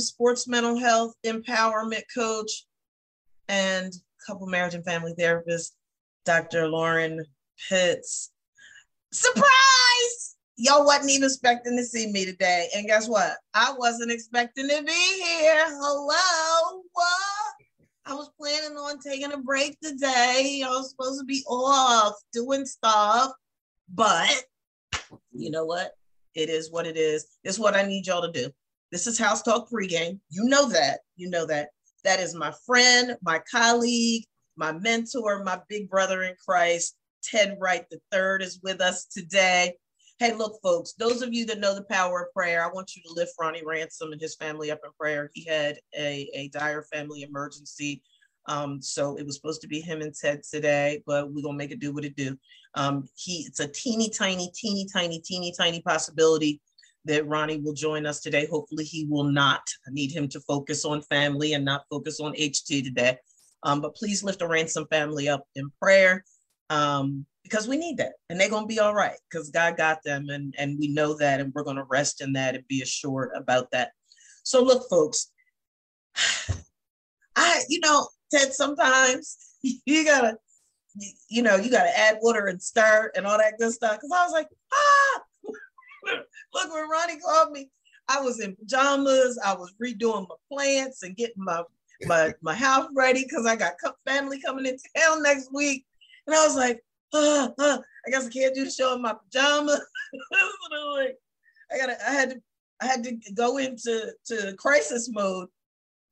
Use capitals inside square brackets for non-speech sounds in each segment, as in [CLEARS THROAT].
Sports mental health empowerment coach and couple marriage and family therapist, Dr. Lauren Pitts. Surprise! Y'all wasn't even expecting to see me today. And guess what? I wasn't expecting to be here. Hello. What? I was planning on taking a break today. I was supposed to be off doing stuff. But you know what? It is what it is. It's what I need y'all to do. This is House Talk pregame. You know that. You know that. That is my friend, my colleague, my mentor, my big brother in Christ. Ted Wright III is with us today. Hey, look, folks, those of you that know the power of prayer, I want you to lift Ronnie Ransom and his family up in prayer. He had a, a dire family emergency. Um, so it was supposed to be him and Ted today, but we're gonna make it do what it do. Um, he it's a teeny tiny, teeny tiny, teeny tiny possibility that Ronnie will join us today. Hopefully, he will not. I need him to focus on family and not focus on HT today. Um, but please lift the ransom family up in prayer um, because we need that, and they're gonna be all right because God got them, and and we know that, and we're gonna rest in that and be assured about that. So look, folks, [SIGHS] I you know Ted, sometimes [LAUGHS] you gotta you know you gotta add water and stir and all that good stuff because I was like ah Look, when Ronnie called me, I was in pajamas. I was redoing my plants and getting my my [LAUGHS] my house ready because I got family coming in town next week. And I was like, uh, uh, I guess I can't do the show in my pajamas. [LAUGHS] I got I had to I had to go into to crisis mode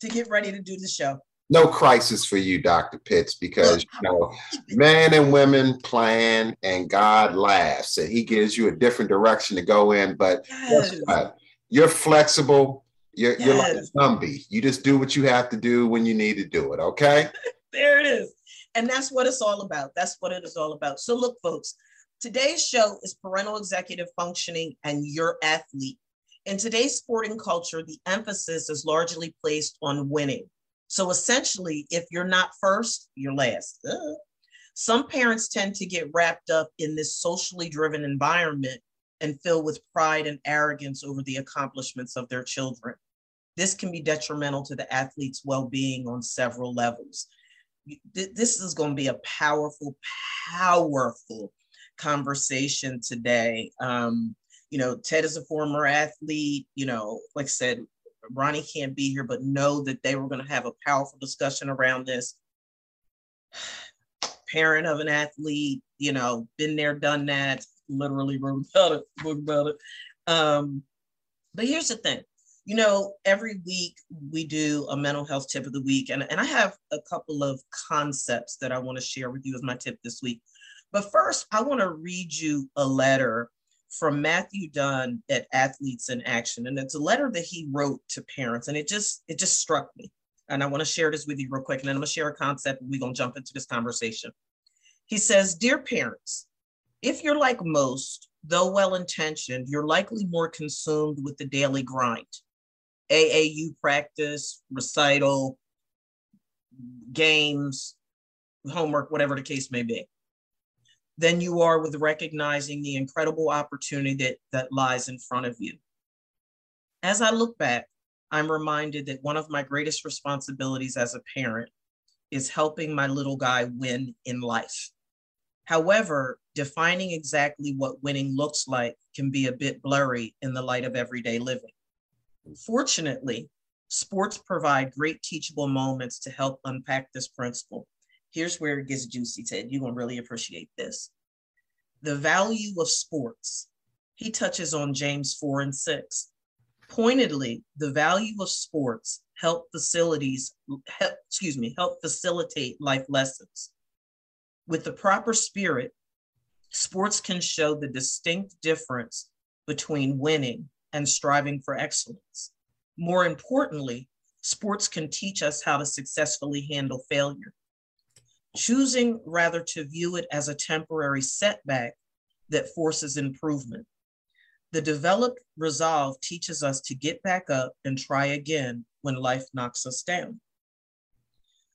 to get ready to do the show no crisis for you, Dr. Pitts, because you know, men and women plan and God laughs and he gives you a different direction to go in. But yes. You're flexible. You're, yes. you're like a zombie. You just do what you have to do when you need to do it. Okay. [LAUGHS] there it is. And that's what it's all about. That's what it is all about. So look, folks, today's show is parental executive functioning and your athlete. In today's sporting culture, the emphasis is largely placed on winning so essentially, if you're not first, you're last. Uh. Some parents tend to get wrapped up in this socially driven environment and fill with pride and arrogance over the accomplishments of their children. This can be detrimental to the athlete's well being on several levels. This is going to be a powerful, powerful conversation today. Um, you know, Ted is a former athlete. You know, like I said, Ronnie can't be here, but know that they were going to have a powerful discussion around this. [SIGHS] Parent of an athlete, you know, been there, done that, literally wrote about it, book about it. Um, but here's the thing you know, every week we do a mental health tip of the week, and, and I have a couple of concepts that I want to share with you as my tip this week. But first, I want to read you a letter from Matthew Dunn at Athletes in Action. And it's a letter that he wrote to parents. And it just, it just struck me. And I want to share this with you real quick. And then I'm gonna share a concept and we're gonna jump into this conversation. He says, Dear parents, if you're like most, though well-intentioned, you're likely more consumed with the daily grind. AAU practice, recital, games, homework, whatever the case may be than you are with recognizing the incredible opportunity that, that lies in front of you. As I look back, I'm reminded that one of my greatest responsibilities as a parent is helping my little guy win in life. However, defining exactly what winning looks like can be a bit blurry in the light of everyday living. Fortunately, sports provide great teachable moments to help unpack this principle. Here's where it gets juicy, Ted. You're going to really appreciate this. The value of sports. He touches on James 4 and 6. Pointedly, the value of sports help facilities, help, excuse me, help facilitate life lessons. With the proper spirit, sports can show the distinct difference between winning and striving for excellence. More importantly, sports can teach us how to successfully handle failure choosing rather to view it as a temporary setback that forces improvement. The developed resolve teaches us to get back up and try again when life knocks us down.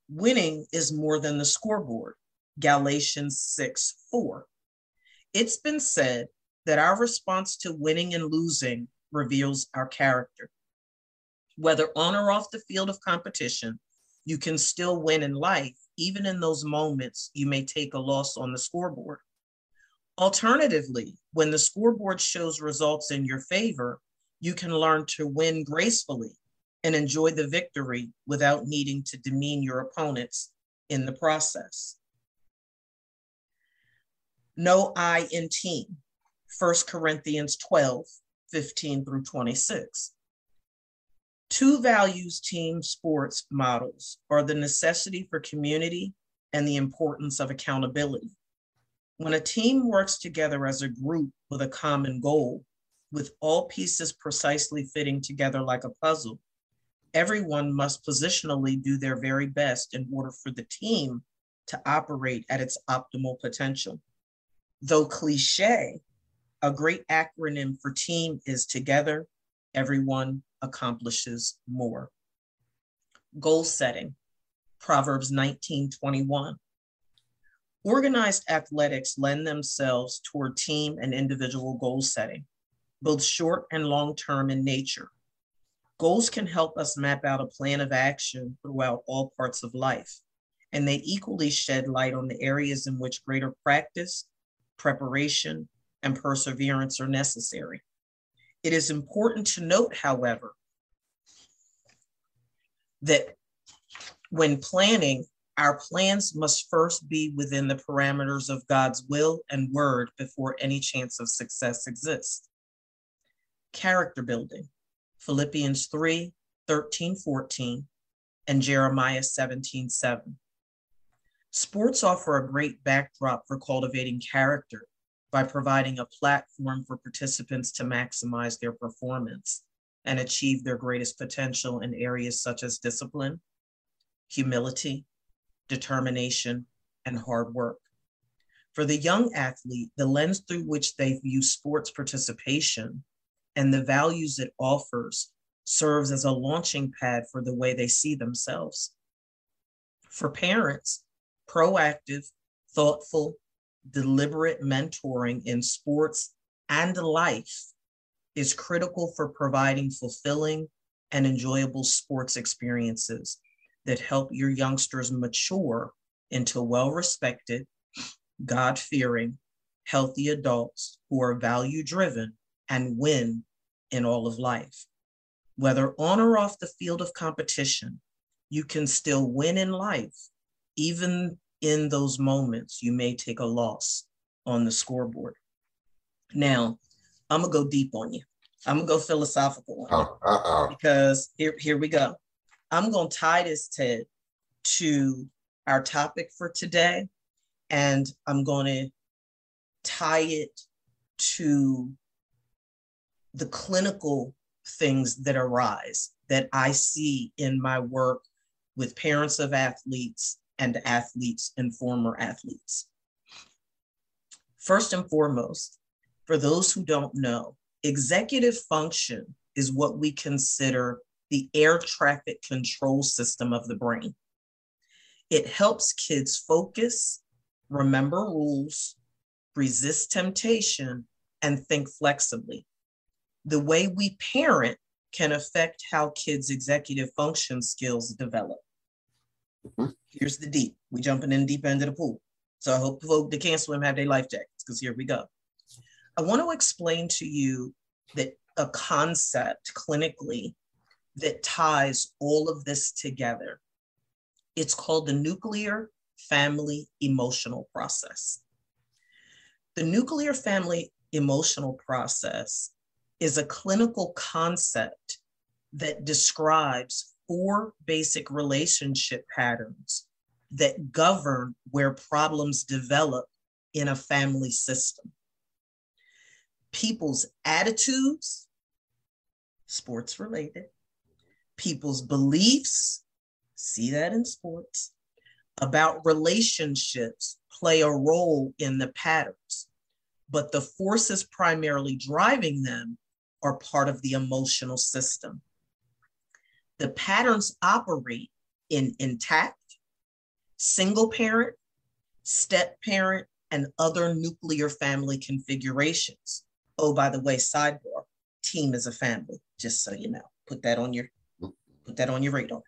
Winning is more than the scoreboard, Galatians 6 4. It's been said that our response to winning and losing reveals our character. Whether on or off the field of competition, you can still win in life, even in those moments you may take a loss on the scoreboard. Alternatively, when the scoreboard shows results in your favor, you can learn to win gracefully and enjoy the victory without needing to demean your opponents in the process. No I in team, 1 Corinthians 12, 15 through 26. Two values team sports models are the necessity for community and the importance of accountability. When a team works together as a group with a common goal, with all pieces precisely fitting together like a puzzle, everyone must positionally do their very best in order for the team to operate at its optimal potential. Though cliche, a great acronym for team is together, everyone accomplishes more. Goal setting, Proverbs 19 21. Organized athletics lend themselves toward team and individual goal setting, both short and long term in nature. Goals can help us map out a plan of action throughout all parts of life, and they equally shed light on the areas in which greater practice, preparation, and perseverance are necessary. It is important to note, however, that when planning, our plans must first be within the parameters of God's will and word before any chance of success exists. Character building, Philippians 3 13, 14, and Jeremiah 17, 7. Sports offer a great backdrop for cultivating character by providing a platform for participants to maximize their performance and achieve their greatest potential in areas such as discipline, humility, determination, and hard work. For the young athlete, the lens through which they view sports participation and the values it offers serves as a launching pad for the way they see themselves. For parents, proactive, thoughtful, deliberate mentoring in sports and life is critical for providing fulfilling and enjoyable sports experiences that help your youngsters mature into well respected, God fearing, healthy adults who are value driven and win in all of life. Whether on or off the field of competition, you can still win in life, even in those moments you may take a loss on the scoreboard. Now, I'm gonna go deep on you. I'm gonna go philosophical on oh, because here, here we go. I'm gonna tie this Ted to our topic for today, and I'm gonna tie it to the clinical things that arise that I see in my work with parents of athletes and athletes and former athletes. First and foremost, for those who don't know, executive function is what we consider the air traffic control system of the brain. It helps kids focus, remember rules, resist temptation, and think flexibly. The way we parent can affect how kids' executive function skills develop. Mm-hmm. Here's the deep. We jumping in deep end of the pool. So I hope folk that can't swim have their life jackets because here we go. I want to explain to you that a concept clinically that ties all of this together. It's called the nuclear family emotional process. The nuclear family emotional process is a clinical concept that describes four basic relationship patterns that govern where problems develop in a family system. People's attitudes, sports related, people's beliefs, see that in sports, about relationships play a role in the patterns, but the forces primarily driving them are part of the emotional system the patterns operate in intact, single parent, step parent, and other nuclear family configurations. Oh, by the way, sidebar team is a family, just so you know. Put that on your put that on your radar.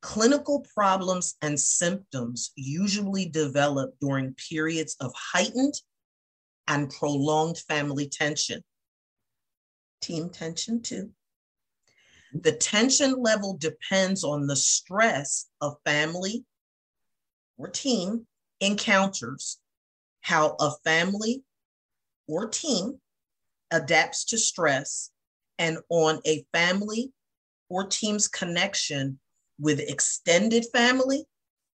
Clinical problems and symptoms usually develop during periods of heightened and prolonged family tension. Team tension, too. The tension level depends on the stress of family or team encounters, how a family or team adapts to stress, and on a family or team's connection with extended family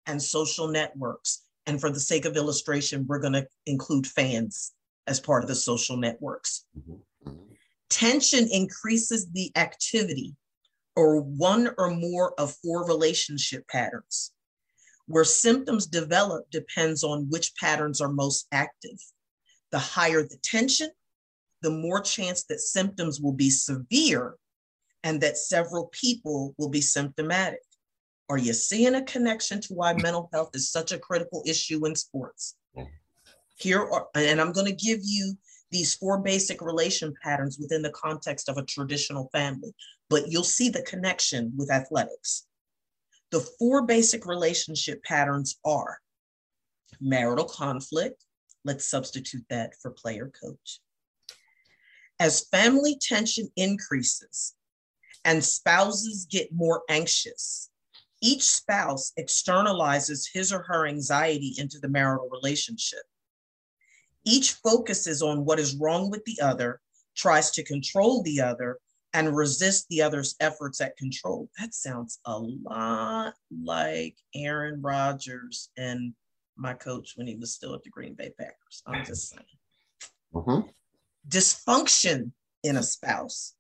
and social networks. And for the sake of illustration, we're going to include fans as part of the social networks. Mm-hmm. Mm-hmm. Tension increases the activity or one or more of four relationship patterns. Where symptoms develop depends on which patterns are most active. The higher the tension, the more chance that symptoms will be severe and that several people will be symptomatic. Are you seeing a connection to why mental health is such a critical issue in sports? Mm. Here are, and I'm going to give you these four basic relation patterns within the context of a traditional family, but you'll see the connection with athletics. The four basic relationship patterns are marital conflict. Let's substitute that for player coach. As family tension increases and spouses get more anxious, each spouse externalizes his or her anxiety into the marital relationship. Each focuses on what is wrong with the other, tries to control the other, and resist the other's efforts at control. That sounds a lot like Aaron Rodgers and my coach when he was still at the Green Bay Packers. I'm just saying. Mm-hmm. Dysfunction in a spouse.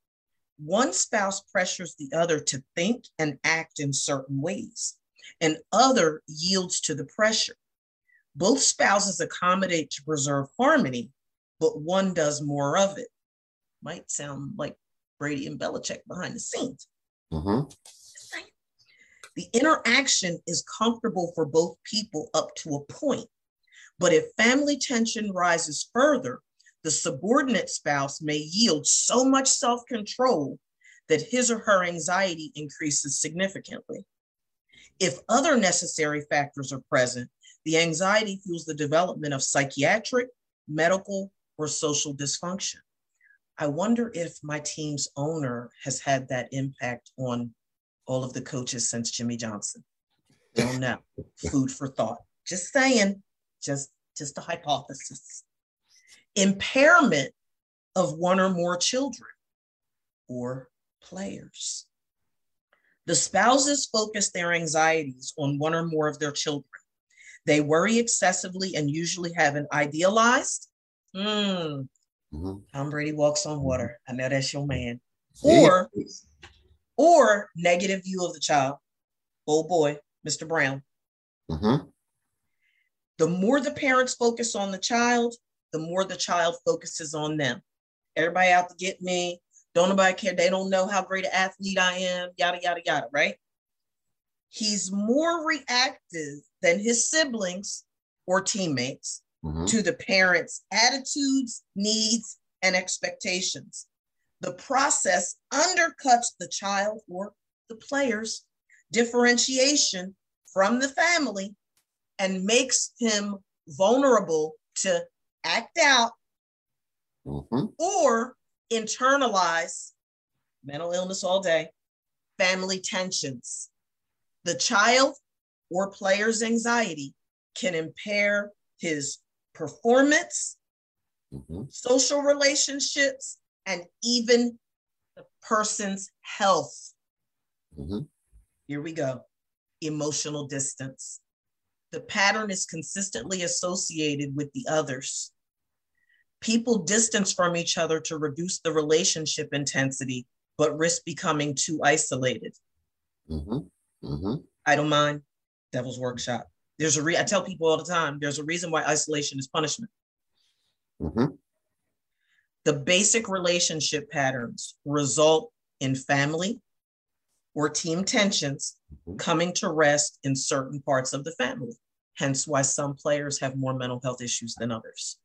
One spouse pressures the other to think and act in certain ways, and other yields to the pressure. Both spouses accommodate to preserve harmony, but one does more of it. Might sound like Brady and Belichick behind the scenes. Mm-hmm. The interaction is comfortable for both people up to a point. But if family tension rises further, the subordinate spouse may yield so much self control that his or her anxiety increases significantly. If other necessary factors are present, the anxiety fuels the development of psychiatric, medical, or social dysfunction. I wonder if my team's owner has had that impact on all of the coaches since Jimmy Johnson. Don't know. Food for thought. Just saying, just just a hypothesis. Impairment of one or more children or players. The spouses focus their anxieties on one or more of their children. They worry excessively and usually have an idealized, hmm, mm-hmm. Tom Brady walks on water. I know that's your man. Or or negative view of the child. Oh boy, Mr. Brown. Mm-hmm. The more the parents focus on the child, the more the child focuses on them. Everybody out to get me. Don't nobody care. They don't know how great an athlete I am, yada, yada, yada, right? He's more reactive than his siblings or teammates mm-hmm. to the parents' attitudes, needs, and expectations. The process undercuts the child or the player's differentiation from the family and makes him vulnerable to act out mm-hmm. or internalize mental illness all day, family tensions. The child or player's anxiety can impair his performance, mm-hmm. social relationships, and even the person's health. Mm-hmm. Here we go emotional distance. The pattern is consistently associated with the others. People distance from each other to reduce the relationship intensity, but risk becoming too isolated. Mm-hmm. Mm-hmm. I don't mind. Devil's Workshop. There's a re- I tell people all the time. There's a reason why isolation is punishment. Mm-hmm. The basic relationship patterns result in family or team tensions mm-hmm. coming to rest in certain parts of the family, hence why some players have more mental health issues than others.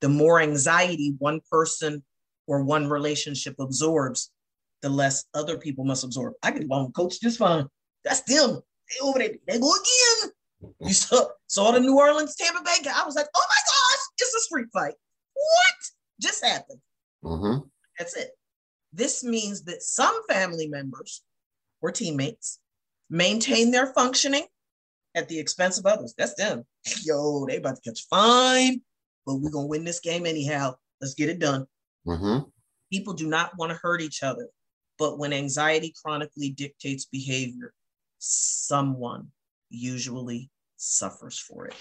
The more anxiety one person or one relationship absorbs, the less other people must absorb. I get along coach just fine. That's them. They over there. They go again. You saw, saw the New Orleans Tampa Bay guy. I was like, oh my gosh, it's a street fight. What just happened? Mm-hmm. That's it. This means that some family members or teammates maintain their functioning at the expense of others. That's them. Yo, they about to catch fine, but we're gonna win this game anyhow. Let's get it done. Mm-hmm. People do not want to hurt each other, but when anxiety chronically dictates behavior, someone usually suffers for it.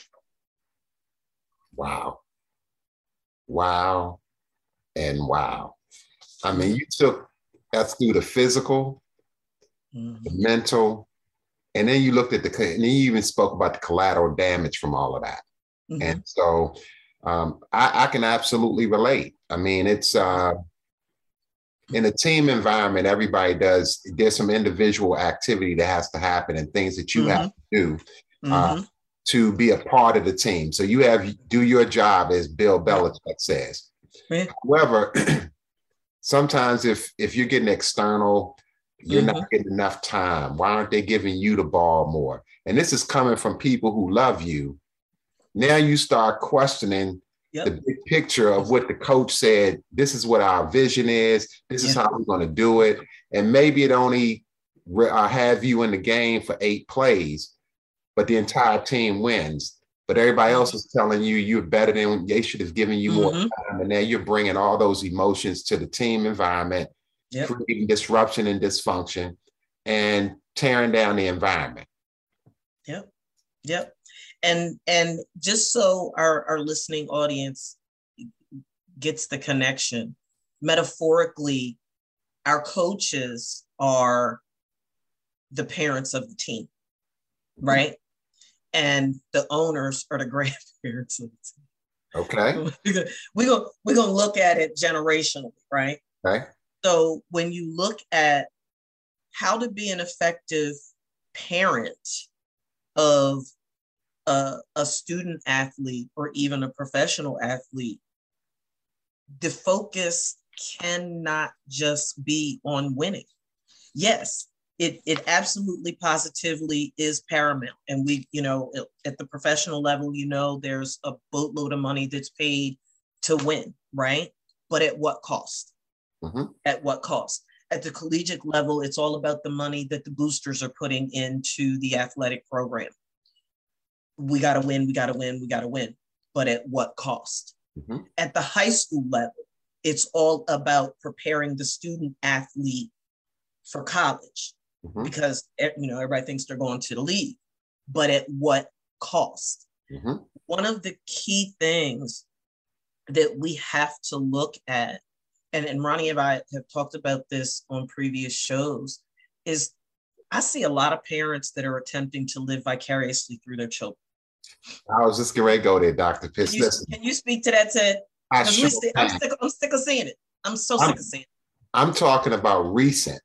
Wow. Wow. And wow. I mean, you took us through the physical, mm-hmm. the mental, and then you looked at the, and then you even spoke about the collateral damage from all of that. Mm-hmm. And so um, I, I, can absolutely relate. I mean, it's uh, in a team environment, everybody does, there's some individual activity that has to happen and things that you mm-hmm. have to do. Uh, mm-hmm. to be a part of the team. So you have do your job as Bill Belichick says. However, [CLEARS THROAT] sometimes if if you're getting external you're mm-hmm. not getting enough time why aren't they giving you the ball more and this is coming from people who love you now you start questioning yep. the big picture of what the coach said this is what our vision is this is how we're going to do it and maybe it only uh, have you in the game for eight plays but the entire team wins but everybody else is telling you you're better than they should have given you more mm-hmm. time. And now you're bringing all those emotions to the team environment, yep. creating disruption and dysfunction and tearing down the environment. Yep. Yep. And and just so our, our listening audience gets the connection, metaphorically, our coaches are the parents of the team, right? and the owners are the [LAUGHS] grandparents of the team. Okay. [LAUGHS] we're gonna we're gonna look at it generationally, right? Okay. So when you look at how to be an effective parent of a, a student athlete or even a professional athlete, the focus cannot just be on winning. Yes, it it absolutely positively is paramount. And we you know at the professional level you know there's a boatload of money that's paid to win right? But at what cost? Mm-hmm. at what cost? At the collegiate level it's all about the money that the boosters are putting into the athletic program we got to win we got to win we got to win but at what cost mm-hmm. at the high school level it's all about preparing the student athlete for college mm-hmm. because eh, you know everybody thinks they're going to the league, but at what cost? Mm-hmm. One of the key things that we have to look at, and, and Ronnie and I have talked about this on previous shows, is I see a lot of parents that are attempting to live vicariously through their children. I was just getting ready to go there, Dr. Pitts. Can you, can you speak to that, Ted? I sure st- I'm, sick, I'm sick of seeing it. I'm so I'm, sick of seeing it. I'm talking about recent.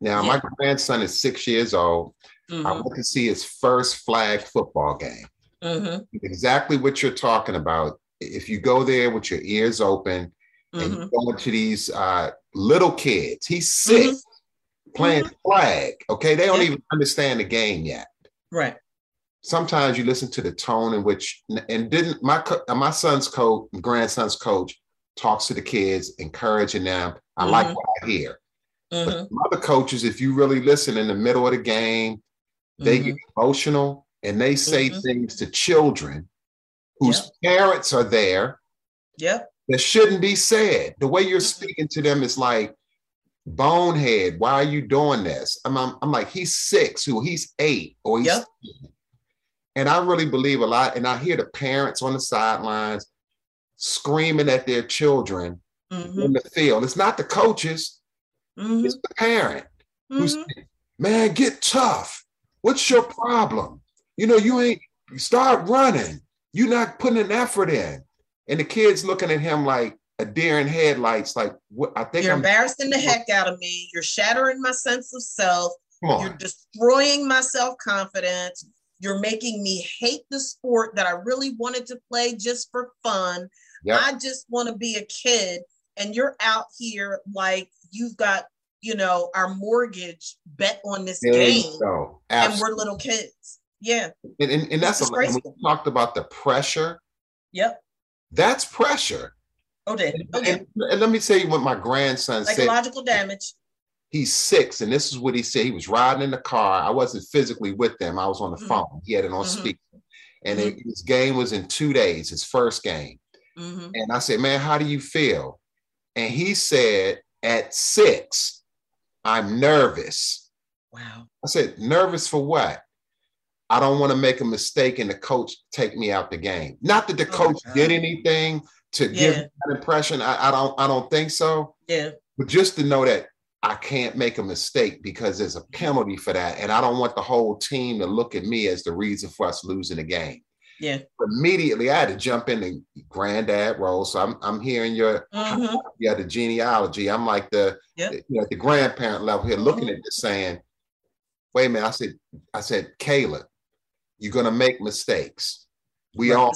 Now, yeah. my grandson is six years old. Mm-hmm. I went to see his first flag football game. Mm-hmm. Exactly what you're talking about. If you go there with your ears open mm-hmm. and you mm-hmm. go into these uh, little kids, he's 6 mm-hmm. playing mm-hmm. flag. Okay, they don't yeah. even understand the game yet. Right. Sometimes you listen to the tone in which, and didn't my my son's coach, grandson's coach, talks to the kids, encouraging them. I like what I hear. Mm-hmm. other coaches, if you really listen in the middle of the game, they mm-hmm. get emotional and they say mm-hmm. things to children whose yep. parents are there. Yep. That shouldn't be said. The way you're mm-hmm. speaking to them is like, bonehead, why are you doing this? I'm, I'm, I'm like, he's six, who he's eight, or he's yep. And I really believe a lot. And I hear the parents on the sidelines screaming at their children mm-hmm. in the field. It's not the coaches, Mm-hmm. It's the parent mm-hmm. who's, man, get tough. What's your problem? You know, you ain't you start running. You're not putting an effort in. And the kid's looking at him like a deer in headlights, like what I think you're I'm, embarrassing the [LAUGHS] heck out of me. You're shattering my sense of self. You're destroying my self-confidence. You're making me hate the sport that I really wanted to play just for fun. Yep. I just want to be a kid and you're out here like you've got you know our mortgage bet on this there game and we're little kids. Yeah. And, and, and that's a, we talked about the pressure. Yep. That's pressure. Oh, okay. Oh, and, and, let me tell you what my grandson Psychological said. psychological damage he's six and this is what he said. He was riding in the car. I wasn't physically with them i was on the mm-hmm. phone. He had it on mm-hmm. speaker. And mm-hmm. it, his game was in two days his first game. Mm-hmm. and i said man how do you feel? And he said at six i'm nervous. Wow. I said nervous for what? I don't want to make a mistake and the coach take me out the game. Not that the oh coach did anything to yeah. give that impression. I, I don't i don't think so. Yeah. But just to know that I can't make a mistake because there's a penalty for that. And I don't want the whole team to look at me as the reason for us losing the game. Yeah. Immediately I had to jump in the granddad role. So I'm I'm hearing your mm-hmm. yeah, the genealogy. I'm like the, yep. the you know, the grandparent level here looking mm-hmm. at this saying, wait a minute. I said, I said, Caleb, you're gonna make mistakes. We right. all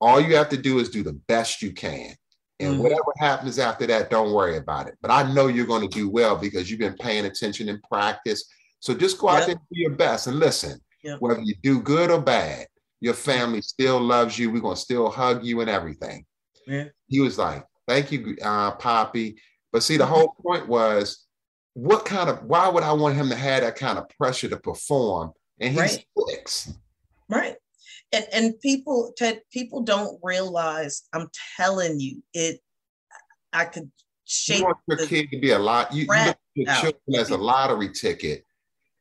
all you have to do is do the best you can. And mm-hmm. whatever happens after that, don't worry about it. But I know you're going to do well because you've been paying attention in practice. So just go out there and do your best and listen. Whether you do good or bad, your family still loves you. We're going to still hug you and everything. Yeah. He was like, thank you, uh, Poppy. But see, the mm-hmm. whole point was, what kind of, why would I want him to have that kind of pressure to perform? And he's right. six. Right and and people Ted, people don't realize i'm telling you it i could shape you want your kid to be a lot you, you your children as a [LAUGHS] lottery ticket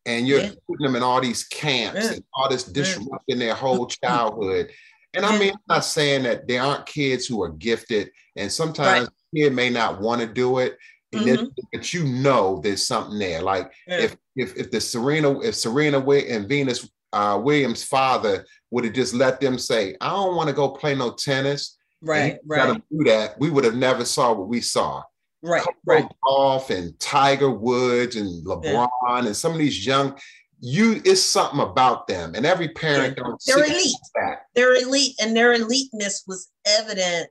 and you're yeah. putting them in all these camps yeah. and all this disrupting their [LAUGHS] whole childhood and i mean i'm not saying that there aren't kids who are gifted and sometimes right. kid may not want to do it mm-hmm. but you know there's something there like yeah. if if if the serena if serena and venus uh, Williams' father would have just let them say, "I don't want to go play no tennis." Right, right. Do that. We would have never saw what we saw. Right, right. Golf and Tiger Woods and LeBron yeah. and some of these young. You, it's something about them, and every parent yeah. don't. They're elite. That. They're elite, and their eliteness was evident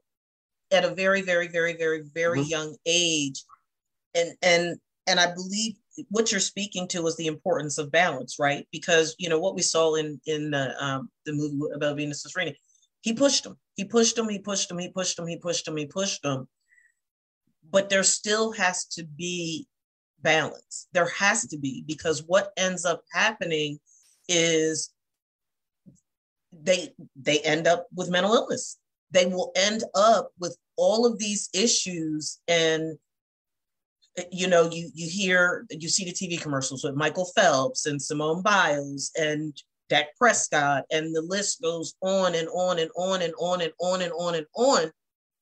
at a very, very, very, very, very mm-hmm. young age, and and and I believe what you're speaking to is the importance of balance, right? Because you know what we saw in in the um, the movie about Venus and Serena, he pushed him, he pushed him, he pushed him, he pushed him, he pushed him, he pushed him. But there still has to be balance. There has to be because what ends up happening is they they end up with mental illness. They will end up with all of these issues and you know, you you hear you see the TV commercials with Michael Phelps and Simone Biles and Dak Prescott, and the list goes on and on and on and on and on and on and on.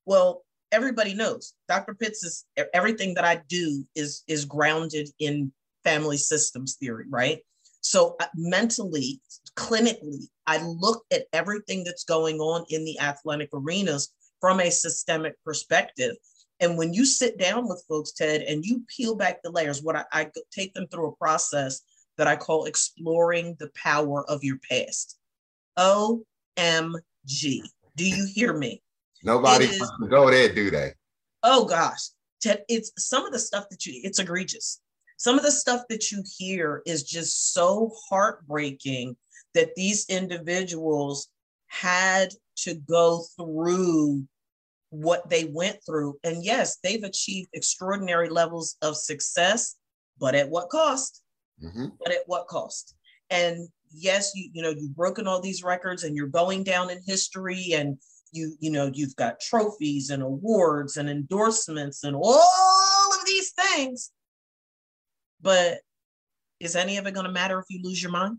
Well, everybody knows Dr. Pitts is everything that I do is is grounded in family systems theory, right? So uh, mentally, clinically, I look at everything that's going on in the athletic arenas from a systemic perspective. And when you sit down with folks, Ted, and you peel back the layers, what I, I take them through a process that I call exploring the power of your past. OMG. Do you hear me? [LAUGHS] Nobody is, go there, do they? Oh gosh. Ted, it's some of the stuff that you, it's egregious. Some of the stuff that you hear is just so heartbreaking that these individuals had to go through what they went through. And yes, they've achieved extraordinary levels of success, but at what cost? Mm-hmm. But at what cost? And yes, you you know you've broken all these records and you're going down in history and you you know you've got trophies and awards and endorsements and all of these things. But is any of it going to matter if you lose your mind?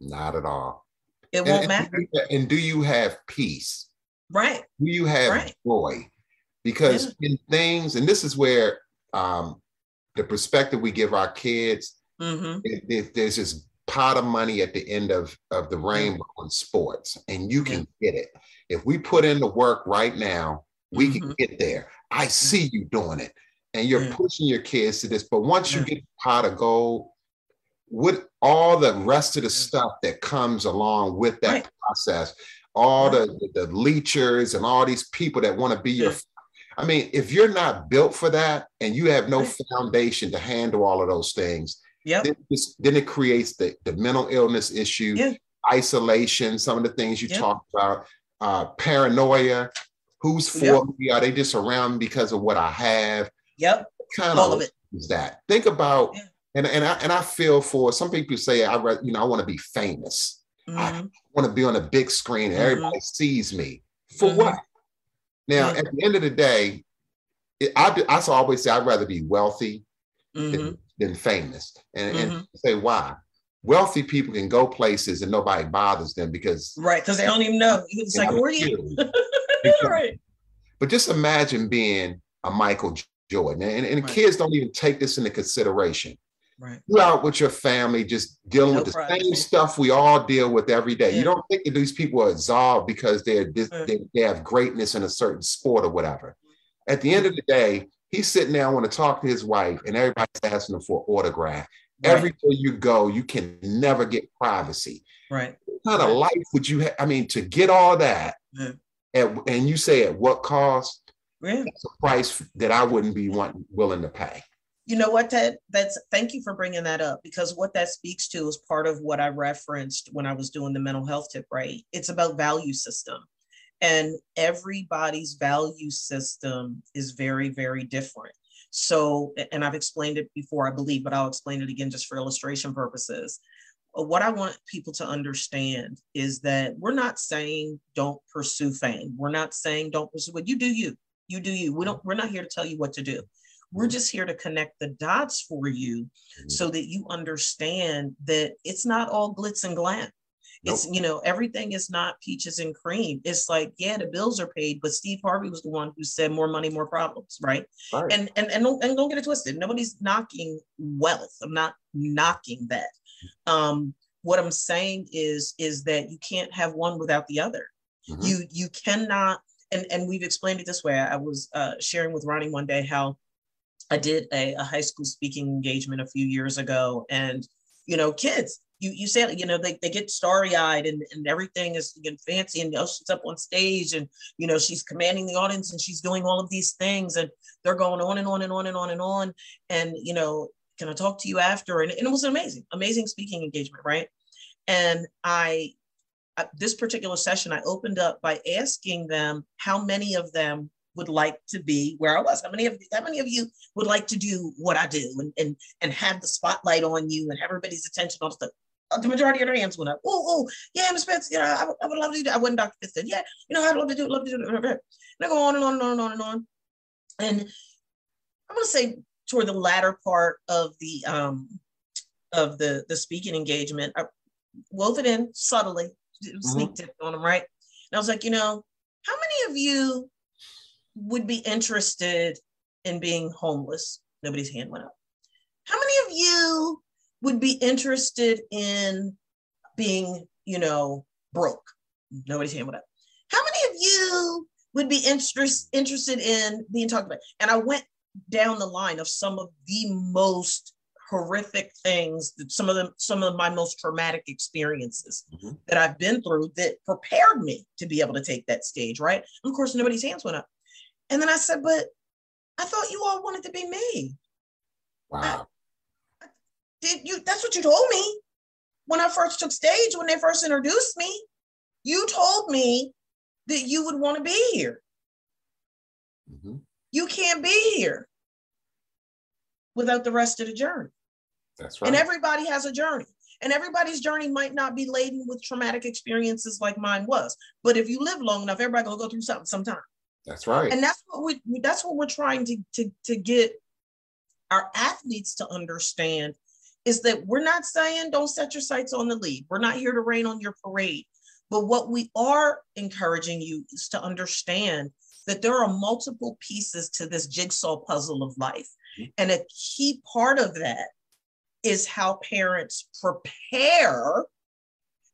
Not at all. It won't and, matter. And do you have peace? Right. Do you have right. joy? Because yeah. in things, and this is where um, the perspective we give our kids, mm-hmm. it, it, there's this pot of money at the end of, of the rainbow yeah. in sports, and you can get it. If we put in the work right now, we mm-hmm. can get there. I see you doing it, and you're pushing your kids to this. But once you get the pot of gold, with all the rest of the stuff that comes along with that right. process, all the, the, leechers and all these people that want to be your I mean, if you're not built for that and you have no foundation to handle all of those things, yeah, then, then, it creates the, the mental illness issue, yeah. isolation, some of the things you yep. talked about, uh, paranoia. Who's for yep. me? Are they just around because of what I have? Yep. kind all of, of it is that. Think about yeah. and and I and I feel for some people say I you know I want to be famous. Mm-hmm. I want to be on a big screen and mm-hmm. everybody sees me. For mm-hmm. what? Now, at the end of the day, it, I, I always say I'd rather be wealthy than, mm-hmm. than, famous. And, and mm-hmm. say why? Wealthy people can go places and nobody bothers them because right because they don't even know. It's like where are you? [LAUGHS] right. But just imagine being a Michael Jordan, and, and right. kids don't even take this into consideration. Right. You're out with your family, just dealing no with the same stuff we all deal with every day. Yeah. You don't think that these people are absolved because they're they, they have greatness in a certain sport or whatever. At the end of the day, he's sitting there, I want to talk to his wife, and everybody's asking him for an autograph. Right. Everywhere you go, you can never get privacy. Right. What kind of life would you have? I mean, to get all that, yeah. at, and you say at what cost? Yeah. That's a price that I wouldn't be willing to pay you know what ted? That's thank you for bringing that up because what that speaks to is part of what i referenced when i was doing the mental health tip right? It's about value system. And everybody's value system is very very different. So and i've explained it before i believe but i'll explain it again just for illustration purposes. Uh, what i want people to understand is that we're not saying don't pursue fame. We're not saying don't pursue what you do you. You do you. We don't we're not here to tell you what to do we're just here to connect the dots for you mm-hmm. so that you understand that it's not all glitz and glam. Nope. It's, you know, everything is not peaches and cream. It's like, yeah, the bills are paid, but Steve Harvey was the one who said more money, more problems, right? right. And, and, and, don't, and don't get it twisted. Nobody's knocking wealth. I'm not knocking that. Um, what I'm saying is, is that you can't have one without the other. Mm-hmm. You, you cannot, and, and we've explained it this way. I was uh, sharing with Ronnie one day how I did a, a high school speaking engagement a few years ago, and you know, kids, you you say, you know, they, they get starry eyed and, and everything is you know, fancy, and you know, she's up on stage, and you know, she's commanding the audience, and she's doing all of these things, and they're going on and on and on and on and on, and you know, can I talk to you after? And, and it was amazing, amazing speaking engagement, right? And I this particular session, I opened up by asking them how many of them would like to be where I was. How many of how many of you would like to do what I do and and and have the spotlight on you and have everybody's attention on stuff? Uh, the majority of their hands went up. Oh, oh, yeah, Miss Spence, you know, I, I, would love to do that. I wasn't Dr. Pitts said, yeah, you know, I'd love to do it, love to do it. And I go on and on and on and on and on. And I'm gonna say toward the latter part of the um of the the speaking engagement, I wove it in subtly, mm-hmm. sneak tip on them, right? And I was like, you know, how many of you would be interested in being homeless? Nobody's hand went up. How many of you would be interested in being, you know, broke? Nobody's hand went up. How many of you would be interest, interested in being talked about? And I went down the line of some of the most horrific things some of them some of my most traumatic experiences mm-hmm. that i've been through that prepared me to be able to take that stage right and of course nobody's hands went up and then I said, but I thought you all wanted to be me. Wow. I, did you that's what you told me when I first took stage, when they first introduced me. You told me that you would want to be here. Mm-hmm. You can't be here without the rest of the journey. That's right. And everybody has a journey. And everybody's journey might not be laden with traumatic experiences like mine was. But if you live long enough, everybody gonna go through something sometime. That's right. And that's what we that's what we're trying to, to, to get our athletes to understand is that we're not saying don't set your sights on the lead. We're not here to rain on your parade. But what we are encouraging you is to understand that there are multiple pieces to this jigsaw puzzle of life. Mm-hmm. And a key part of that is how parents prepare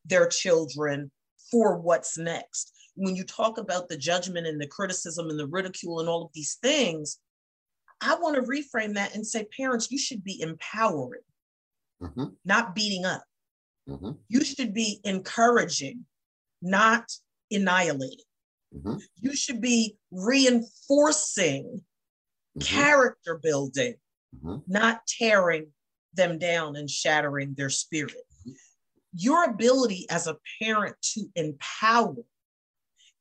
their children for what's next when you talk about the judgment and the criticism and the ridicule and all of these things, I want to reframe that and say, parents, you should be empowering, mm-hmm. not beating up. Mm-hmm. You should be encouraging, not annihilating. Mm-hmm. You should be reinforcing mm-hmm. character building, mm-hmm. not tearing them down and shattering their spirit. Your ability as a parent to empower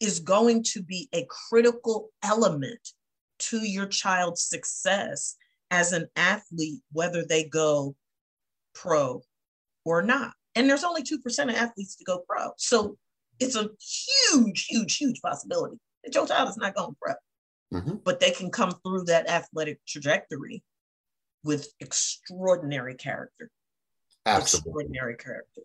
is going to be a critical element to your child's success as an athlete, whether they go pro or not. And there's only 2% of athletes to go pro. So it's a huge, huge, huge possibility that your child is not going pro. Mm-hmm. But they can come through that athletic trajectory with extraordinary character. Absolutely. Extraordinary character.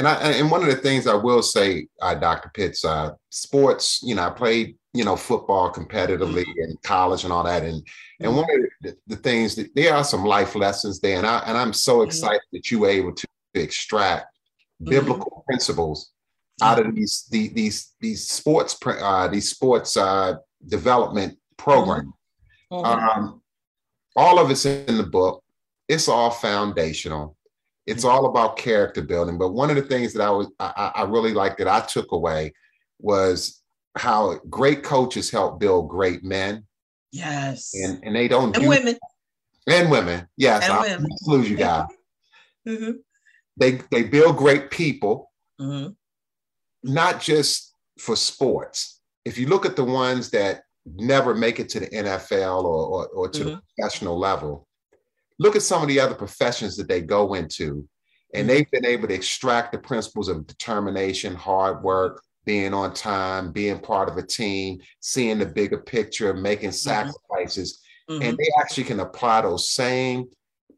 And I and one of the things I will say, uh, Dr. Pitts, uh, sports. You know, I played you know football competitively mm-hmm. in college and all that, and and mm-hmm. one of the, the, things that there are some life lessons there, and I and I'm so mm-hmm. excited mm-hmm. that you were able to extract mm-hmm. biblical principles out of these these these, these sports uh, these sports uh, development program. Mm-hmm. Um, all of it's in the book. It's all foundational. It's all about character building. But one of the things that I was I, I really liked that I took away was how great coaches help build great men. Yes. And and they don't and do, women. And women. Yes. And I women. lose you guys. [LAUGHS] mm-hmm. They they build great people. Mm-hmm not just for sports. If you look at the ones that never make it to the NFL or, or, or to mm-hmm. the professional level, look at some of the other professions that they go into, and mm-hmm. they've been able to extract the principles of determination, hard work, being on time, being part of a team, seeing the bigger picture, making mm-hmm. sacrifices. Mm-hmm. And they actually can apply those same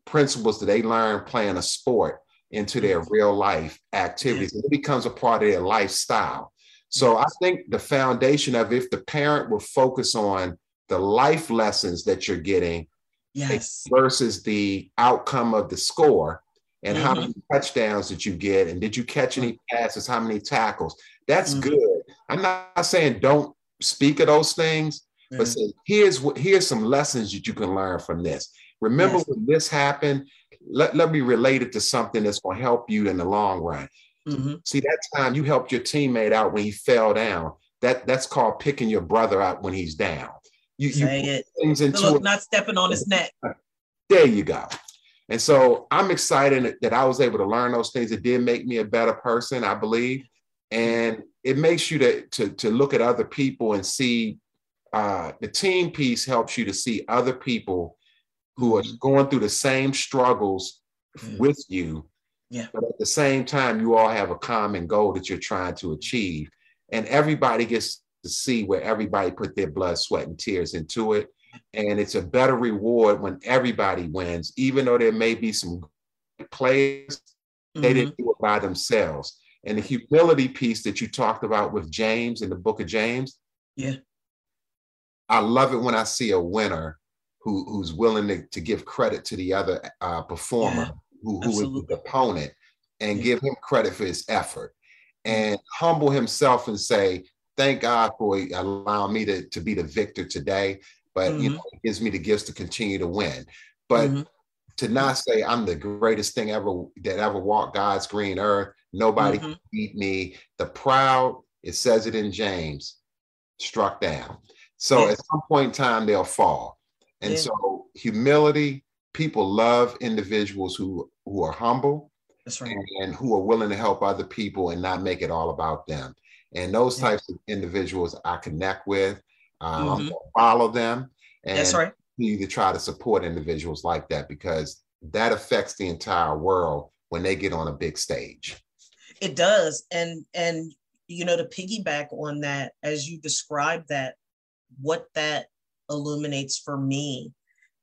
principles that they learn playing a sport into their real life activities. It becomes a part of their lifestyle. So I think the foundation of if the parent will focus on the life lessons that you're getting yes. versus the outcome of the score and mm-hmm. how many touchdowns did you get and did you catch any passes, how many tackles, that's mm-hmm. good. I'm not saying don't speak of those things, mm-hmm. but say here's what here's some lessons that you can learn from this. Remember yes. when this happened let, let me relate it to something that's going to help you in the long run. Mm-hmm. See, that time you helped your teammate out when he fell down. That that's called picking your brother out when he's down. You, Say you it. things into Look, not stepping on his neck. There you go. And so I'm excited that I was able to learn those things. It did make me a better person, I believe. And it makes you to, to, to look at other people and see uh, the team piece helps you to see other people who are going through the same struggles mm. with you. Yeah. But at the same time, you all have a common goal that you're trying to achieve. And everybody gets to see where everybody put their blood, sweat, and tears into it. And it's a better reward when everybody wins, even though there may be some players, mm-hmm. they didn't do it by themselves. And the humility piece that you talked about with James in the book of James. Yeah. I love it when I see a winner who who's willing to, to give credit to the other uh, performer yeah, who, who is the opponent and yeah. give him credit for his effort and humble himself and say thank god for allowing me to, to be the victor today but mm-hmm. you know it gives me the gifts to continue to win but mm-hmm. to not say i'm the greatest thing ever that ever walked god's green earth nobody mm-hmm. can beat me the proud it says it in james struck down so yeah. at some point in time they'll fall and yeah. so humility, people love individuals who who are humble right. and, and, who are willing to help other people and not make it all about them. And those yeah. types of individuals I connect with, um, mm-hmm. follow them, and That's right. you to try to support individuals like that because that affects the entire world when they get on a big stage. It does, and and you know to piggyback on that, as you described that, what that illuminates for me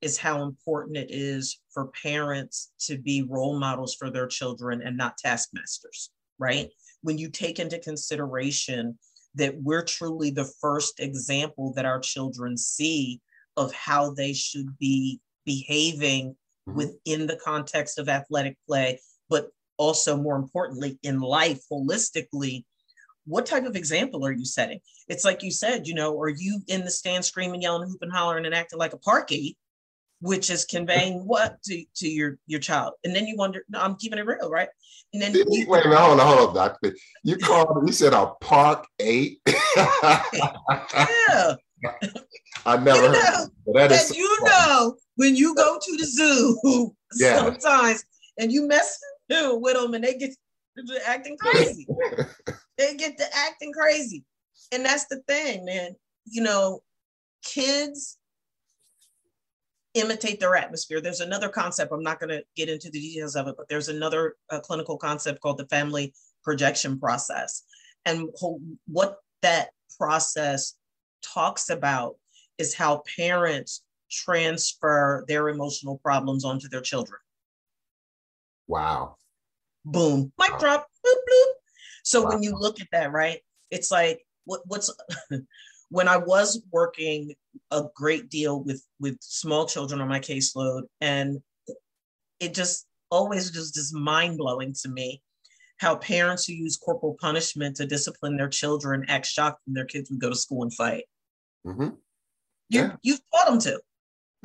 is how important it is for parents to be role models for their children and not taskmasters, right? When you take into consideration that we're truly the first example that our children see of how they should be behaving mm-hmm. within the context of athletic play, but also more importantly in life holistically what type of example are you setting? It's like you said, you know, are you in the stand screaming, yelling, hooping, hollering, and acting like a parky? Which is conveying what to, to your your child. And then you wonder, no, I'm keeping it real, right? And then you, wait a minute, hold on, hold on, doctor. You [LAUGHS] called you said a park eight. [LAUGHS] yeah. I never you know, heard that. Is you know when you go to the zoo [LAUGHS] yeah. sometimes and you mess with them and they get to acting crazy. they get to acting crazy. And that's the thing, man. You know, kids imitate their atmosphere. There's another concept, I'm not going to get into the details of it, but there's another uh, clinical concept called the family projection process. And what that process talks about is how parents transfer their emotional problems onto their children. Wow. Boom. Mic wow. drop. Boop, bloop. So wow. when you look at that, right, it's like what, what's [LAUGHS] when I was working a great deal with with small children on my caseload, and it just always just just mind blowing to me how parents who use corporal punishment to discipline their children act shocked when their kids would go to school and fight. Mm-hmm. You, yeah. You've taught them to.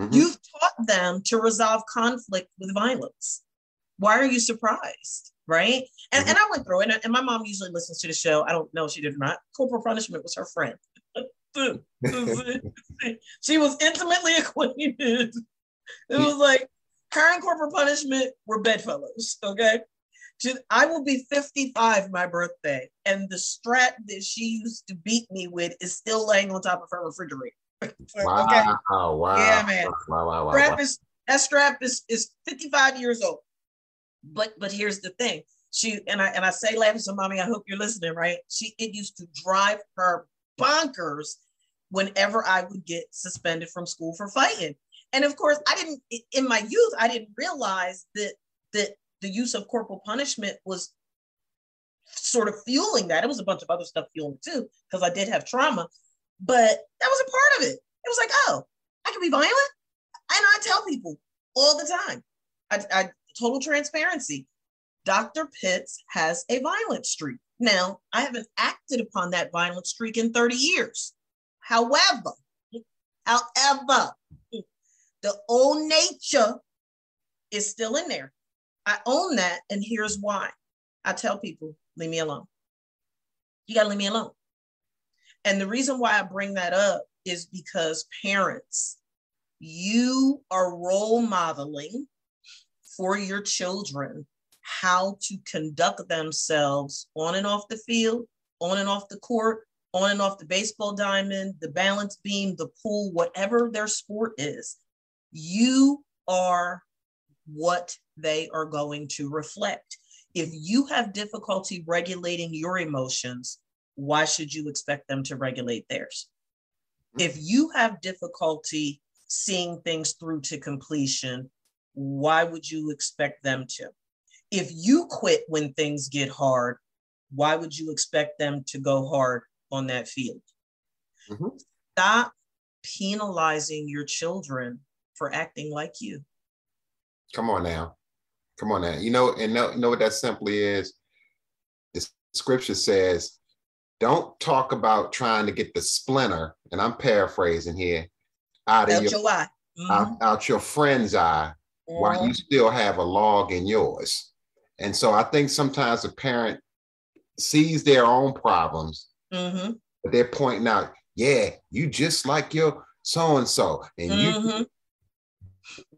Mm-hmm. You've taught them to resolve conflict with violence. Why are you surprised? Right. And, mm-hmm. and I went through it, and my mom usually listens to the show. I don't know if she did or not. Corporal punishment was her friend. [LAUGHS] she was intimately [LAUGHS] acquainted. It was like her and corporal punishment were bedfellows. Okay. I will be 55 my birthday, and the strap that she used to beat me with is still laying on top of her refrigerator. [LAUGHS] wow! Okay? Wow! Yeah, man. Wow! Wow! Wow! Strap is that strap is is 55 years old. But but here's the thing. She and I and I say laughing, so mommy, I hope you're listening, right? She it used to drive her bonkers whenever I would get suspended from school for fighting. And of course, I didn't in my youth, I didn't realize that that the use of corporal punishment was sort of fueling that. It was a bunch of other stuff fueling too, because I did have trauma, but that was a part of it. It was like, oh, I can be violent. And I tell people all the time, I, I total transparency. Dr. Pitts has a violent streak. Now, I haven't acted upon that violent streak in 30 years. However, however, the old nature is still in there. I own that, and here's why. I tell people, leave me alone. You gotta leave me alone. And the reason why I bring that up is because parents, you are role modeling for your children how to conduct themselves on and off the field, on and off the court, on and off the baseball diamond, the balance beam, the pool, whatever their sport is. You are what they are going to reflect. If you have difficulty regulating your emotions, why should you expect them to regulate theirs? If you have difficulty seeing things through to completion, why would you expect them to? If you quit when things get hard, why would you expect them to go hard on that field? Mm-hmm. Stop penalizing your children for acting like you. Come on now. Come on now. You know, and know, know what that simply is? The scripture says, don't talk about trying to get the splinter, and I'm paraphrasing here, out of out your, your eye. Mm-hmm. Out, out, your friend's eye mm-hmm. while you still have a log in yours. And so I think sometimes a parent sees their own problems, mm-hmm. but they're pointing out, yeah, you just like your so and so, and you. Mm-hmm.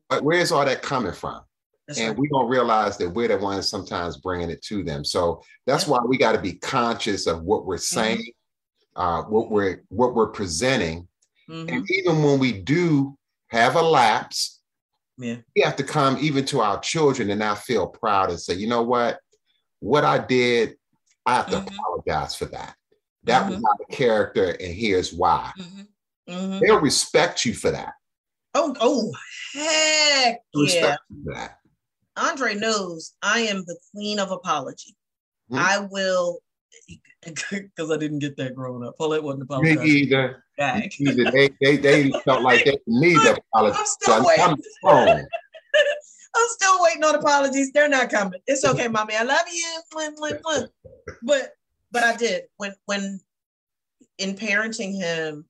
But where's all that coming from? That's and right. we don't realize that we're the ones sometimes bringing it to them. So that's why we got to be conscious of what we're mm-hmm. saying, mm-hmm. uh, what we're what we're presenting, mm-hmm. and even when we do have a lapse, yeah. we have to come even to our children and not feel proud and say, you know what, what I did, I have to mm-hmm. apologize for that. That was mm-hmm. not a character, and here's why. Mm-hmm. They'll respect you for that. Oh, oh, heck yeah. that. Andre knows I am the queen of apology. Mm-hmm. I will, [LAUGHS] because I didn't get that growing up. Paulette wasn't apologizing. Me either. Me either. They, they, they felt like they need to apologize. I'm still waiting. I'm, [LAUGHS] I'm still waiting on apologies. They're not coming. It's okay, mommy. I love you. [LAUGHS] But but I did when when in parenting him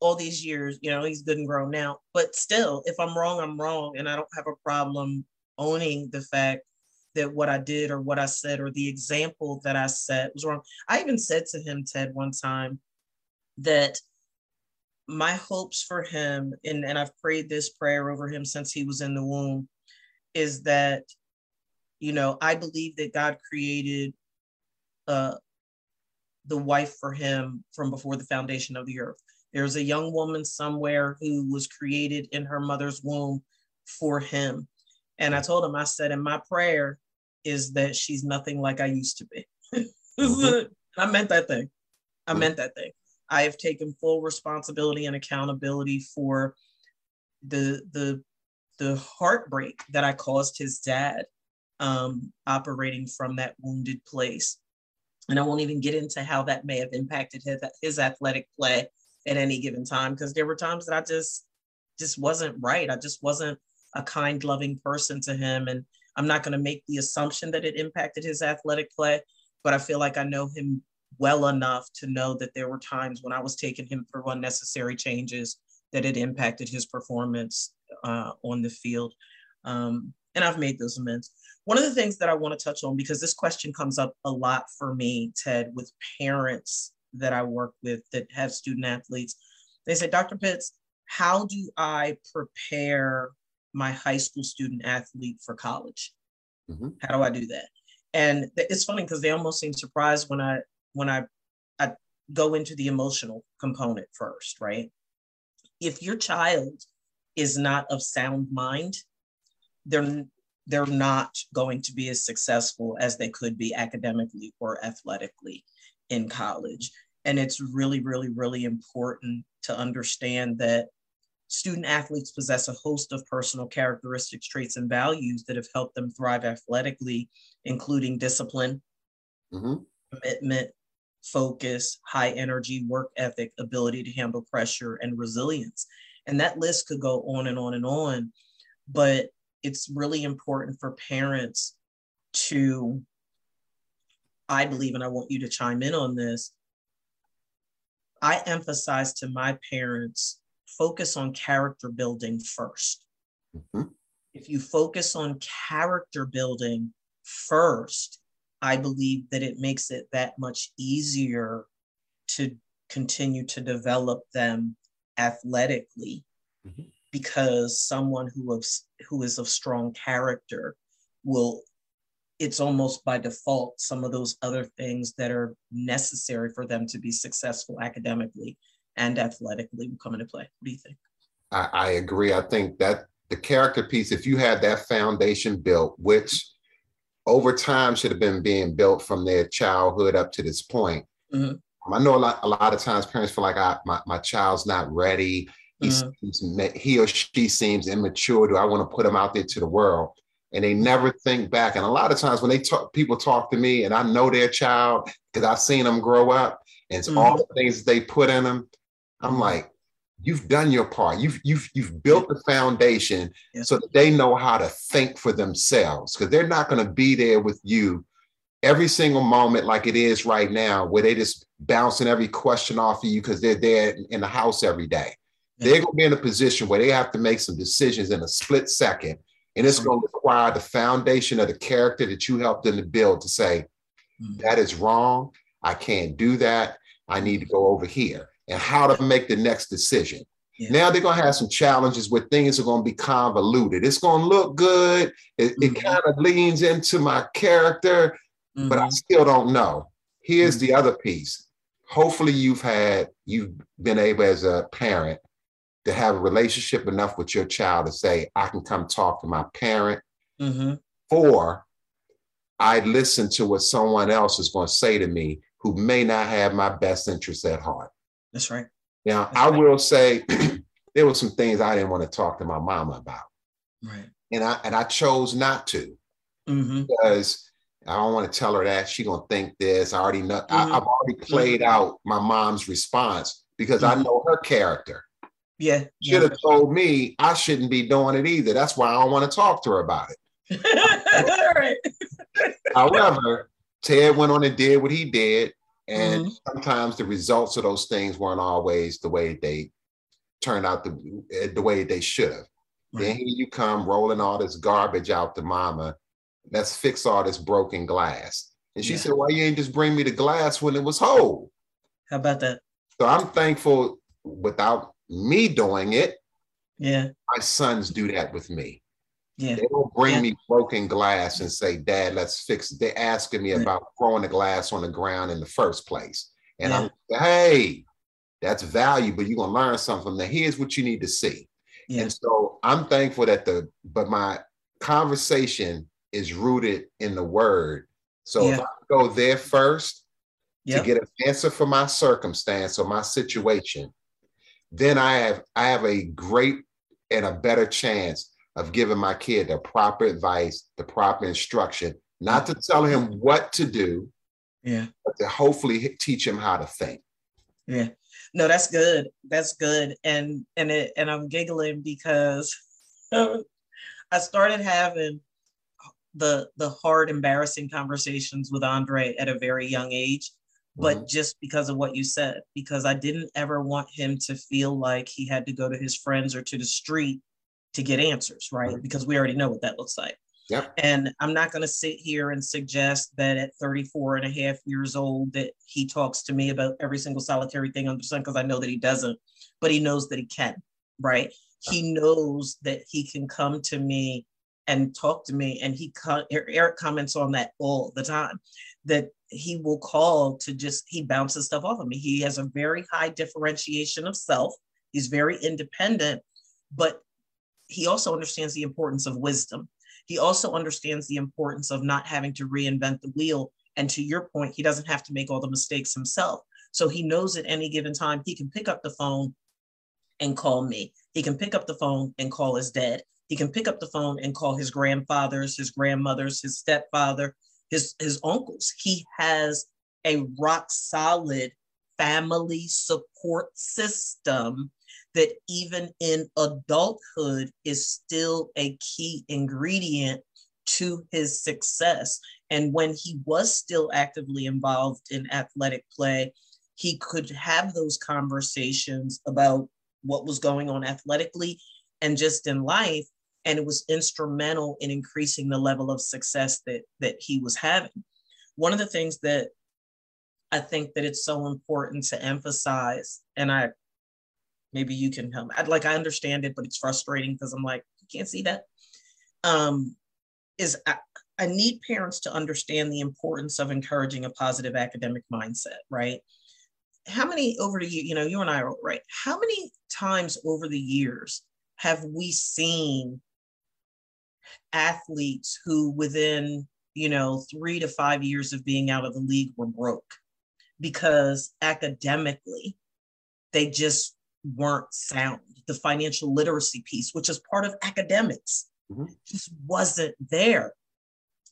all these years, you know, he's good and grown now. But still, if I'm wrong, I'm wrong. And I don't have a problem owning the fact that what I did or what I said or the example that I set was wrong. I even said to him, Ted, one time that my hopes for him, and, and I've prayed this prayer over him since he was in the womb, is that, you know, I believe that God created uh, the wife for him from before the foundation of the earth. There's a young woman somewhere who was created in her mother's womb for him. And I told him, I said, and my prayer is that she's nothing like I used to be. [LAUGHS] I meant that thing. I meant that thing. I have taken full responsibility and accountability for the the the heartbreak that I caused his dad um, operating from that wounded place. And I won't even get into how that may have impacted his, his athletic play at any given time because there were times that I just just wasn't right. I just wasn't a kind, loving person to him. And I'm not going to make the assumption that it impacted his athletic play, but I feel like I know him well enough to know that there were times when I was taking him through unnecessary changes that it impacted his performance uh, on the field. Um, and I've made those amends. One of the things that I want to touch on, because this question comes up a lot for me, Ted, with parents that I work with that have student athletes, they say, Dr. Pitts, how do I prepare my high school student athlete for college? Mm-hmm. How do I do that? And it's funny because they almost seem surprised when I when I, I go into the emotional component first, right? If your child is not of sound mind, they're they're not going to be as successful as they could be academically or athletically in college. And it's really, really, really important to understand that student athletes possess a host of personal characteristics, traits, and values that have helped them thrive athletically, including discipline, mm-hmm. commitment, focus, high energy, work ethic, ability to handle pressure, and resilience. And that list could go on and on and on. But it's really important for parents to, I believe, and I want you to chime in on this. I emphasize to my parents focus on character building 1st mm-hmm. If you focus on character building first, I believe that it makes it that much easier to continue to develop them athletically mm-hmm. Because someone who is who is of strong character will it's almost by default some of those other things that are necessary for them to be successful academically and athletically will come into play. What do you think? I, I agree. I think that the character piece, if you had that foundation built, which over time should have been being built from their childhood up to this point. Mm-hmm. I know a lot, a lot of times parents feel like I, my, my child's not ready. He, mm-hmm. seems, he or she seems immature. Do I want to put him out there to the world? And they never think back. And a lot of times when they talk, people talk to me and I know their child because I've seen them grow up and mm-hmm. all the things they put in them. I'm like, you've done your part. You've you've you've built the foundation so that they know how to think for themselves because they're not going to be there with you every single moment like it is right now, where they just bouncing every question off of you because they're there in the house every day. They're going to be in a position where they have to make some decisions in a split second. And it's going to require the foundation of the character that you helped them to build to say, mm. that is wrong. I can't do that. I need to go over here and how to make the next decision. Yeah. Now they're going to have some challenges where things are going to be convoluted. It's going to look good. It, mm-hmm. it kind of leans into my character, mm-hmm. but I mm-hmm. still don't know. Here's mm-hmm. the other piece. Hopefully, you've had, you've been able as a parent to have a relationship enough with your child to say, I can come talk to my parent. Mm-hmm. Or I listen to what someone else is going to say to me who may not have my best interests at heart. That's right. Now, That's I right. will say [CLEARS THROAT] there were some things I didn't want to talk to my mama about. Right. And I and I chose not to mm-hmm. because I don't want to tell her that she's gonna think this. I already know mm-hmm. I, have already played mm-hmm. out my mom's response because I mm-hmm. know her character. Yeah. Should have told me I shouldn't be doing it either. That's why I don't want to talk to her about it. [LAUGHS] However, Ted went on and did what he did. And mm-hmm. sometimes the results of those things weren't always the way they turned out the, eh, the way they should have. Right. Then here you come rolling all this garbage out to mama. Let's fix all this broken glass. And she Yeah. said, Why you ain't just bring me the glass when it was whole? How about that? So I'm thankful without me doing it, Yeah. my sons do that with me. Yeah. They don't bring Yeah. me broken glass and say, Dad, let's fix it. They're asking me about throwing the glass on the ground in the first place. And Yeah. I'm hey, that's valuable. You're gonna learn something from that. Here's what you need to see. Yeah. And so I'm thankful that the but my conversation is rooted in the word. So if I go there first to get an answer for my circumstance or my situation, then I have I have a great and a better chance of giving my kid the proper advice, the proper instruction, not to tell him what to do, Yeah. but to hopefully teach him how to think. Yeah. No, that's good. That's good. And and it and I'm giggling because [LAUGHS] I started having the the hard, embarrassing conversations with Andre at a very young age, but mm-hmm. just because of what you said, because I didn't ever want him to feel like he had to go to his friends or to the street to get answers, right? Right. Because we already know what that looks like. Yep. And I'm not going to sit here and suggest that at 34 and a half years old that he talks to me about every single solitary thing under the sun because I know that he doesn't, but he knows that he can, right? He knows that he can come to me and talk to me and he co- Eric comments on that all the time that he will call to just he bounces stuff off of me. He has a very high differentiation of self. He's very independent, but he also understands the importance of wisdom he also understands the importance of not having to reinvent the wheel. And to your point, he doesn't have to make all the mistakes himself. So he knows at any given time he can pick up the phone and call me. He can pick up the phone and call his dad. He can pick up the phone and call his grandfathers, his grandmothers, his stepfather, his, his uncles. He has a rock solid family support system that even in adulthood is still a key ingredient to his success. And when he was still actively involved in athletic play, he could have those conversations about what was going on athletically and just in life. And it was instrumental in increasing the level of success that, that he was having. One of the things that I think that it's so important to emphasize, and I maybe you can help. I'd like I understand it, but it's frustrating because I'm like, you can't see that. Um, is I, I need parents to understand the importance of encouraging a positive academic mindset, right? How many over year, you know, you and I are right. How many times over the years have we seen athletes who within, you know, three to five years of being out of the league were broke because academically they just weren't sound. The financial literacy piece, which is part of academics, Mhm. just wasn't there.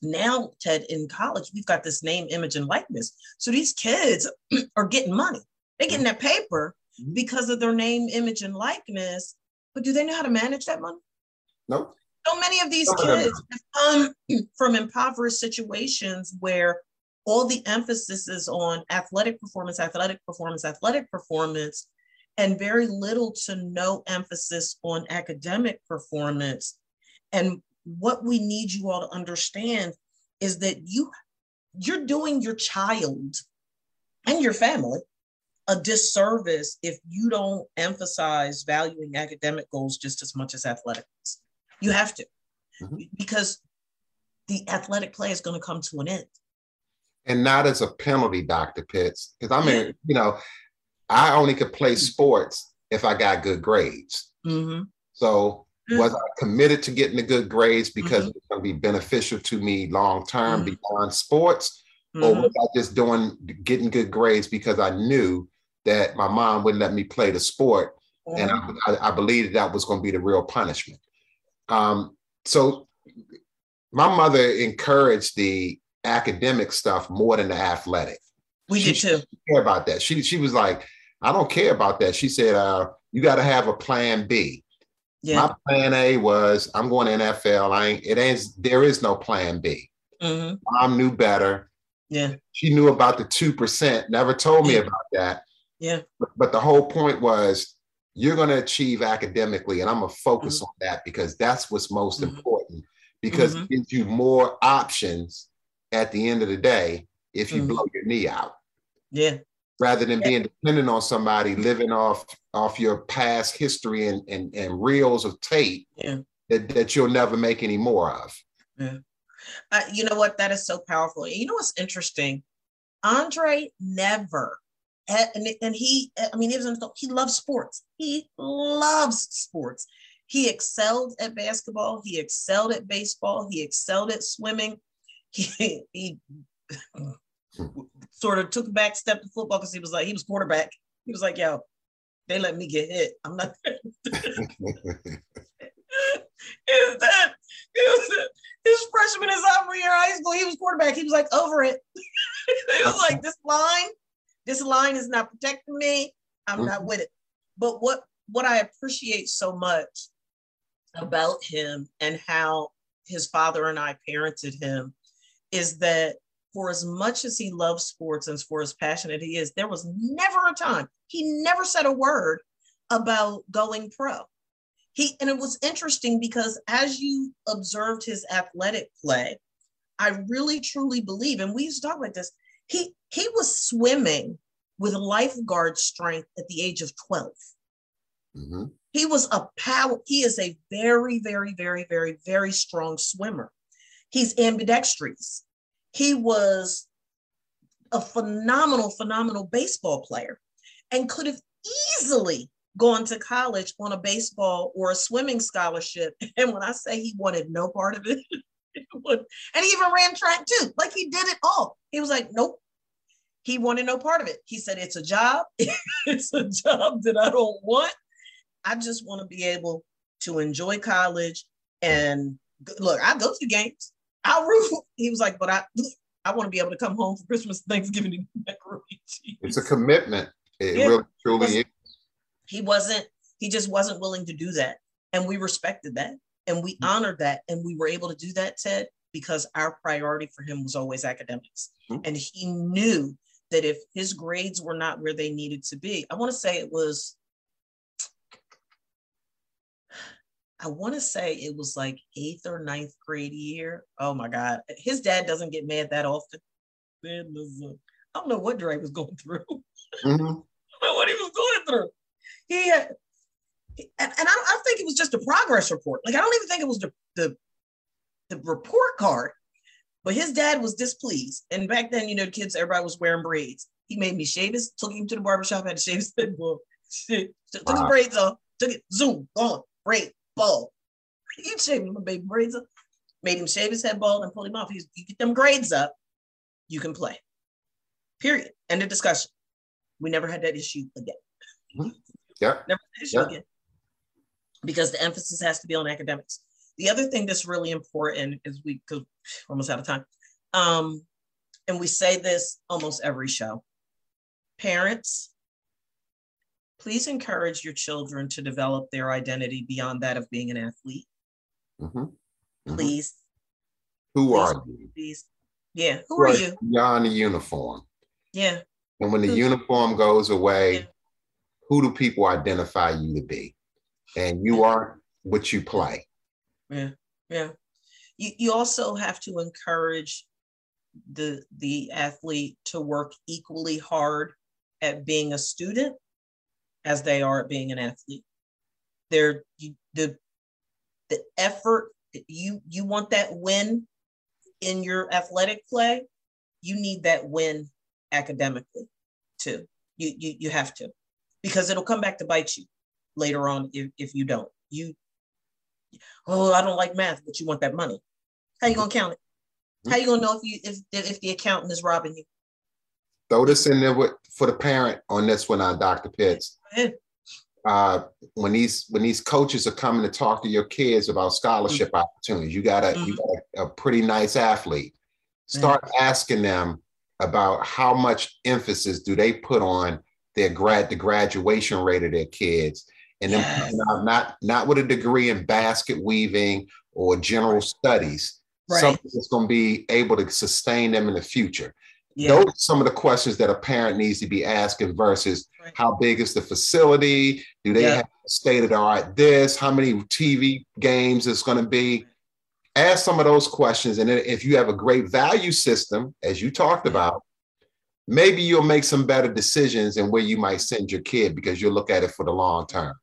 Now, Ted, in college, we've got this name, image, and likeness. So these kids [CLEARS THROAT] are getting money. They're getting that paper Mhm. because of their name, image, and likeness. But do they know how to manage that money? Nope. So many of these Some of them kids have come [CLEARS THROAT] from impoverished situations where all the emphasis is on athletic performance, athletic performance, athletic performance, and very little to no emphasis on academic performance. And what we need you all to understand is that you you're doing your child and your family a disservice if you don't emphasize valuing academic goals just as much as athletics. You have to, Mhm. because the athletic play is going to come to an end. And not as a penalty, Dr. Pitts. Because I mean, you know, I only could play sports if I got good grades. Mm-hmm. So Mm. was I committed to getting the good grades because Mhm. it's going to be beneficial to me long term Mhm. beyond sports? Or Mm-hmm. was I just doing getting good grades because I knew that my mom wouldn't let me play the sport and I, I, I believed that was going to be the real punishment. Um, so my mother encouraged the academic stuff more than the athletic. we she- did too. Care about that. She she was like, I don't care about that. She said, uh, you got to have a plan B. Yeah. My plan A was I'm going to NFL. I ain't it ain't there is no plan B. hmm Mom knew better. Yeah. She knew about the two percent. Never told me Yeah. about that. Yeah. But, but the whole point was you're going to achieve academically. And I'm going to focus mm-hmm. on that because that's what's most mm-hmm. important because mm-hmm. it gives you more options at the end of the day if you mm-hmm. blow your knee out. Yeah. Rather than yeah. being dependent on somebody living off off your past history and, and, and reels of tape yeah. that, that you'll never make any more of. Yeah. Uh, you know what? That is so powerful. You know what's interesting? Andre never and, and he, I mean, he was he loves sports. He loves sports. He excelled at basketball. He excelled at baseball. He excelled at swimming. He, [LAUGHS] he sort of took a back step to football because he was like, he was quarterback. He was like, yo, they let me get hit. I'm not. [LAUGHS] is that was his freshman and sophomore year high school? He was quarterback. He was like over it. [LAUGHS] he was like, this line this line is not protecting me. I'm mm-hmm. not with it. But what what I appreciate so much about him and how his father and I parented him is that for as much as he loves sports and for as passionate he is, there was never a time he never said a word about going pro. He and it was interesting because as you observed his athletic play, I really truly believe, and we used to talk about this, he he was swimming with lifeguard strength at the age of 12. Mm-hmm. He was a power, he is a very, very, very, very, very strong swimmer. He's ambidextrous. He was a phenomenal, phenomenal baseball player and could have easily gone to college on a baseball or a swimming scholarship. [LAUGHS] And when I say he wanted no part of it, [LAUGHS] and he even ran track too. Like he did it all. He was like, nope, he wanted no part of it. He said, It's a job. [LAUGHS] it's a job that I don't want. I just want to be able to enjoy college and look, I go to games. I'll root. He was like, But I, I want to be able to come home for Christmas, Thanksgiving, and macaroni cheese. It's a commitment. It yeah, really truly is. He wasn't, he just wasn't willing to do that. And we respected that and we mm-hmm. honored that. And we were able to do that, Ted, because our priority for him was always academics. Mm-hmm. And he knew that if his grades were not where they needed to be, I want to say it was, I want to say it was like eighth or ninth grade year. Oh my God. His dad doesn't get mad that often. I don't know what Dre was going through. Mm-hmm. [LAUGHS] I don't know what he was going through. He had, and, and I, I think it was just a progress report. Like, I don't even think it was the, the, the report card. But his dad was displeased. And back then, you know, the kids, everybody was wearing braids. He made me shave his, took him to the barbershop, had to shave his [LAUGHS] head ball. Took wow. his braids off, took it, zoom, gone, braid, ball. [LAUGHS] He shaved my baby braids up, made him shave his head bald and pull him off. He's, you get them grades up, you can play. Period. End of discussion. We never had that issue again. Mm-hmm. Yeah. Never issue yeah. again. Because the emphasis has to be on academics. The other thing that's really important is we because almost out of time. Um, and we say this almost every show. Parents, please encourage your children to develop their identity beyond that of being an athlete. Mm-hmm. Mm-hmm. Please. Who please, are you? Please. Yeah. Who, who are, are you? Beyond the uniform. Yeah. And when the who, uniform goes away, yeah. who do people identify you to be? And you are what you play. Yeah. Yeah you, you also have to encourage the the athlete to work equally hard at being a student as they are at being an athlete. They're you, the the effort you you want that win in your athletic play, you need that win academically too. You you you have to because it'll come back to bite you later on if, if you don't. You oh I don't like math, but you want that money. How you gonna count it? How you gonna know if you if if the accountant is robbing you? Throw this in there with, for the parent on this one, on uh, Dr. Pitts. Uh, when these when these coaches are coming to talk to your kids about scholarship mm-hmm. opportunities, you got a mm-hmm. you got a, a, pretty nice athlete. Start mm-hmm. asking them about how much emphasis do they put on their grad the graduation rate of their kids, and yes. then not not with a degree in basket weaving or general studies right. something that's going to be able to sustain them in the future. Yeah. Those are some of the questions that a parent needs to be asking versus right. how big is the facility? Do they yeah. have state of the this? How many TV games is going to be? Ask some of those questions. And if you have a great value system, as you talked about, maybe you'll make some better decisions and where you might send your kid because you'll look at it for the long term.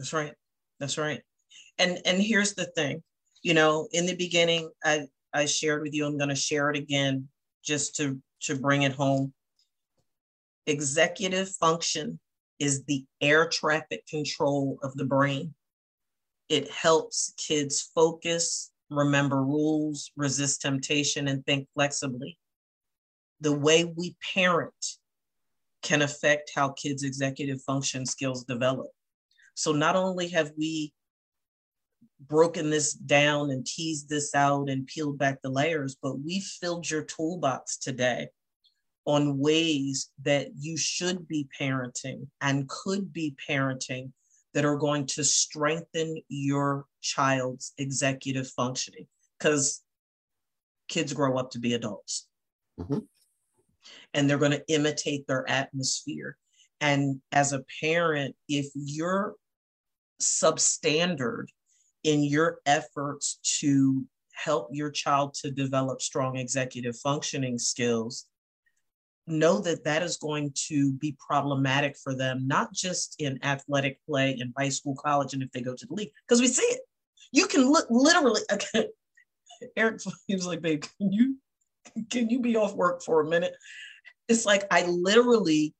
That's right. That's right. And and here's the thing, you know, in the beginning, I I shared with you, I'm going to share it again just to to bring it home. Executive function is the air traffic control of the brain. It helps kids focus, remember rules, resist temptation, and think flexibly. The way we parent can affect how kids' executive function skills develop. So not only have we broken this down and teased this out and peeled back the layers, but we filled your toolbox today on ways that you should be parenting and could be parenting that are going to strengthen your child's executive functioning. Because kids grow up to be adults. Mm-hmm. and they're going to imitate their atmosphere. And as a parent if you're substandard in your efforts to help your child to develop strong executive functioning skills know that that is going to be problematic for them not just in athletic play in high school college and if they go to the league because we see it. You can look literally okay, [LAUGHS] eric he was like babe can you can you be off work for a minute? It's like i literally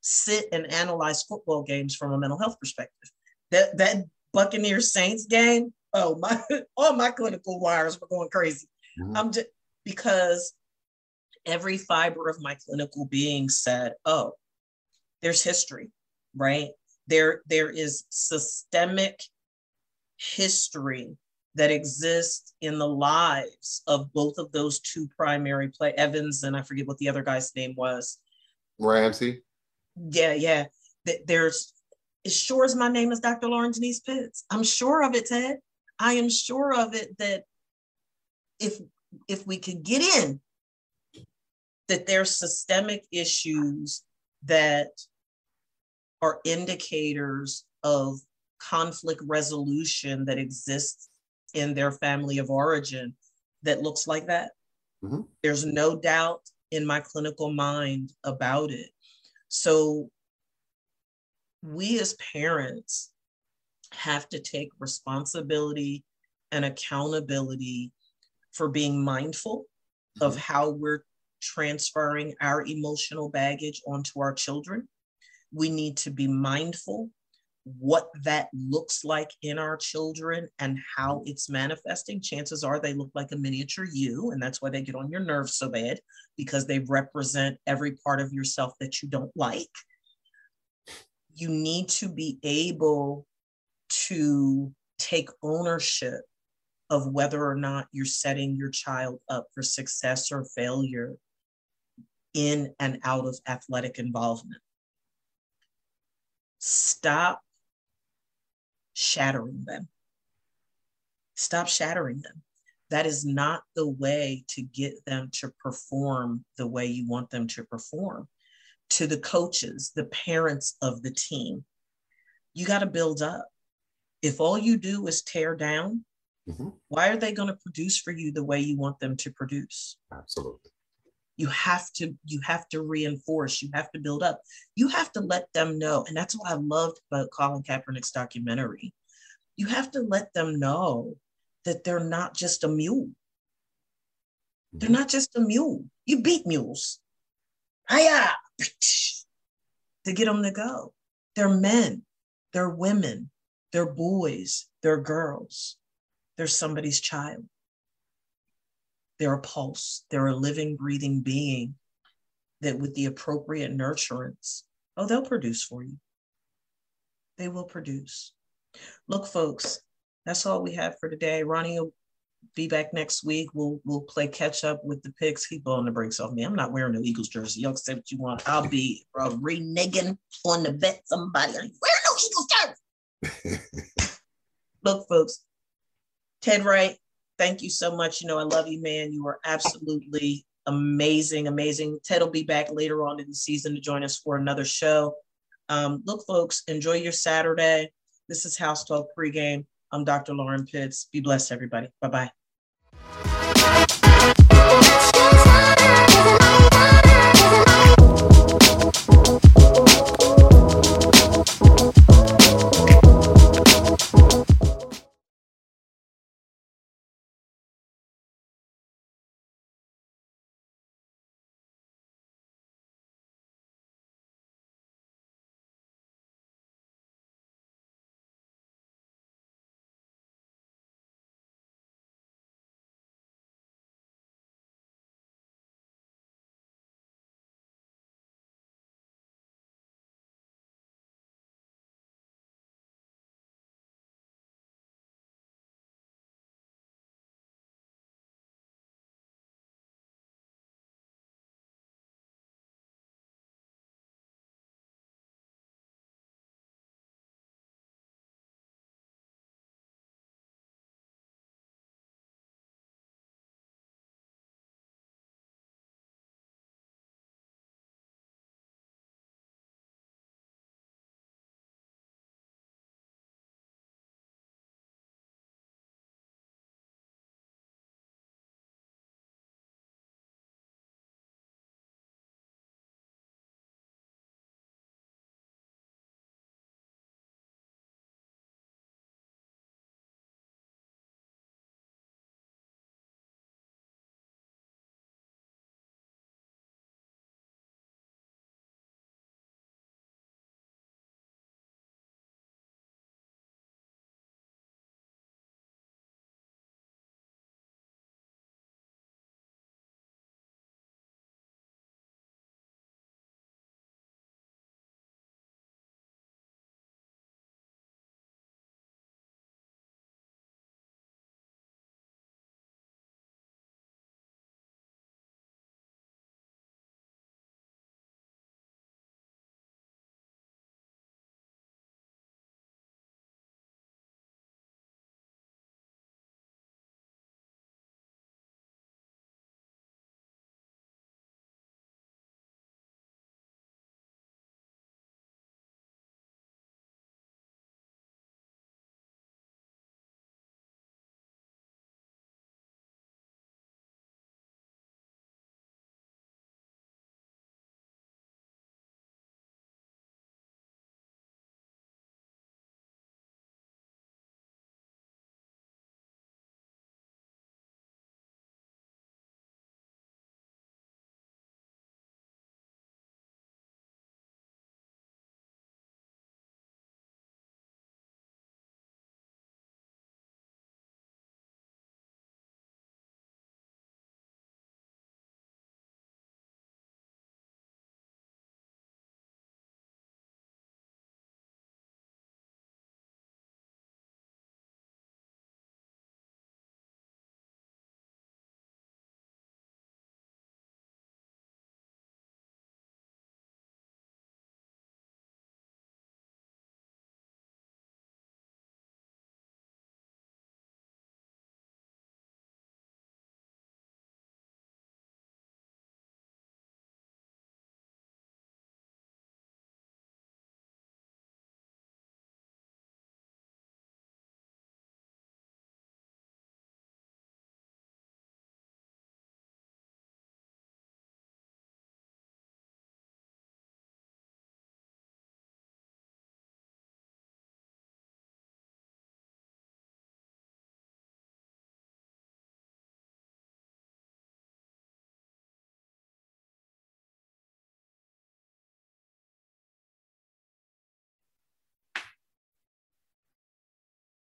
sit and analyze football games from a mental health perspective that that Buccaneer Saints game, oh my, [LAUGHS] all my clinical wires were going crazy. Mm-hmm. I'm just because every fiber of my clinical being said, oh, there's history, right? There, there is systemic history that exists in the lives of both of those two primary play Evans and I forget what the other guy's name was. Ramsey. Yeah, yeah. There's as sure as my name is Dr. Lauren Denise Pitts. I'm sure of it, Ted. I am sure of it that if if we could get in, that there's systemic issues that are indicators of conflict resolution that exists in their family of origin that looks like that. Mm-hmm. There's no doubt in my clinical mind about it. So we as parents have to take responsibility and accountability for being mindful mm-hmm. of how we're transferring our emotional baggage onto our children. We need to be mindful what that looks like in our children and how it's manifesting. Chances are they look like a miniature you, and that's why they get on your nerves so bad because they represent every part of yourself that you don't like you need to be able to take ownership of whether or not you're setting your child up for success or failure in and out of athletic involvement. Stop shattering them. Stop shattering them. That is not the way to get them to perform the way you want them to perform to the coaches, the parents of the team. You got to build up. If all you do is tear down, mm-hmm. why are they going to produce for you the way you want them to produce? Absolutely. You have to you have to reinforce, you have to build up. You have to let them know. And that's what I loved about Colin Kaepernick's documentary. You have to let them know that they're not just a mule. They're mm-hmm. not just a mule. You beat mules. Hiya! to get them to go. They're men, they're women, they're boys, they're girls, they're somebody's child. They're a pulse, they're a living, breathing being that, with the appropriate nurturance, oh, they'll produce for you. They will produce. Look, folks, that's all we have for today. Ronnie be back next week. We'll we'll play catch up with the picks. Keep on the brakes off me. I'm not wearing no Eagles jersey. Y'all say what you want. I'll be uh, reneging on the bet somebody. Wearing no Eagles jersey. [LAUGHS] Look, folks, Ted Wright, thank you so much. You know, I love you, man. You are absolutely amazing, amazing. Ted will be back later on in the season to join us for another show. Um, look, folks, enjoy your Saturday. This is House Talk pregame. I'm Dr. Lauren Pitts. Be blessed, everybody. Bye bye.